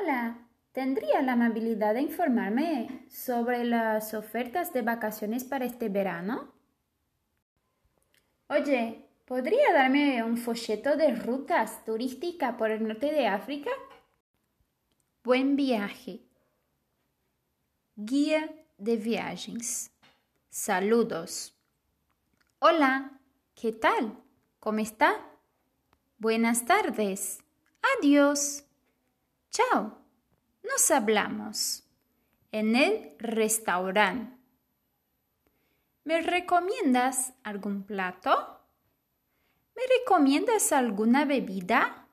Hola, ¿tendría la amabilidad de informarme sobre las ofertas de vacaciones para este verano? Oye, ¿podría darme un folleto de rutas turísticas por el norte de África? Buen viaje. Guía de viajes. Saludos. Hola, ¿qué tal? ¿Cómo está? Buenas tardes. Adiós. Chao. Nos hablamos en el restaurante. ¿Me recomiendas algún plato? ¿Me recomiendas alguna bebida?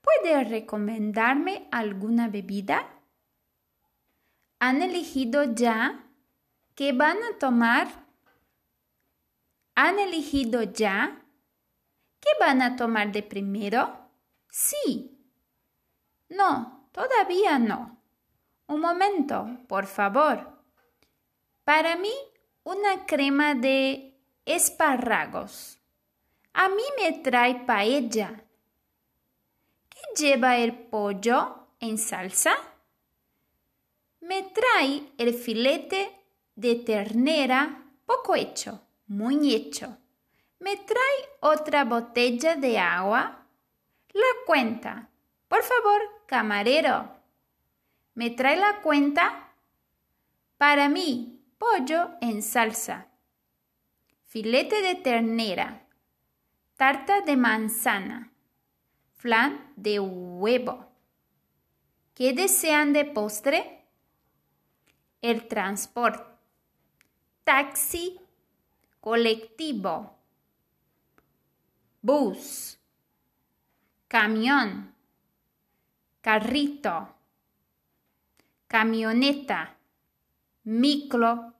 ¿Puede recomendarme alguna bebida? ¿Han elegido ya qué van a tomar? ¿Han elegido ya qué van a tomar de primero? Sí. No, todavía no. Un momento, por favor. Para mí, una crema de espárragos. A mí me trae paella. ¿Qué lleva el pollo en salsa? Me trae el filete de ternera poco hecho, muy hecho. Me trae otra botella de agua. La cuenta. Por favor, camarero. ¿Me trae la cuenta? Para mí, pollo en salsa. Filete de ternera. Tarta de manzana. Flan de huevo. ¿Qué desean de postre? El transporte. Taxi. Colectivo. Bus. Camión carrito, camioneta, micro,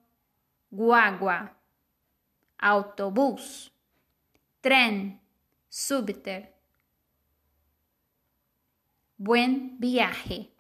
guagua, autobús, tren, subte. Buen viaje.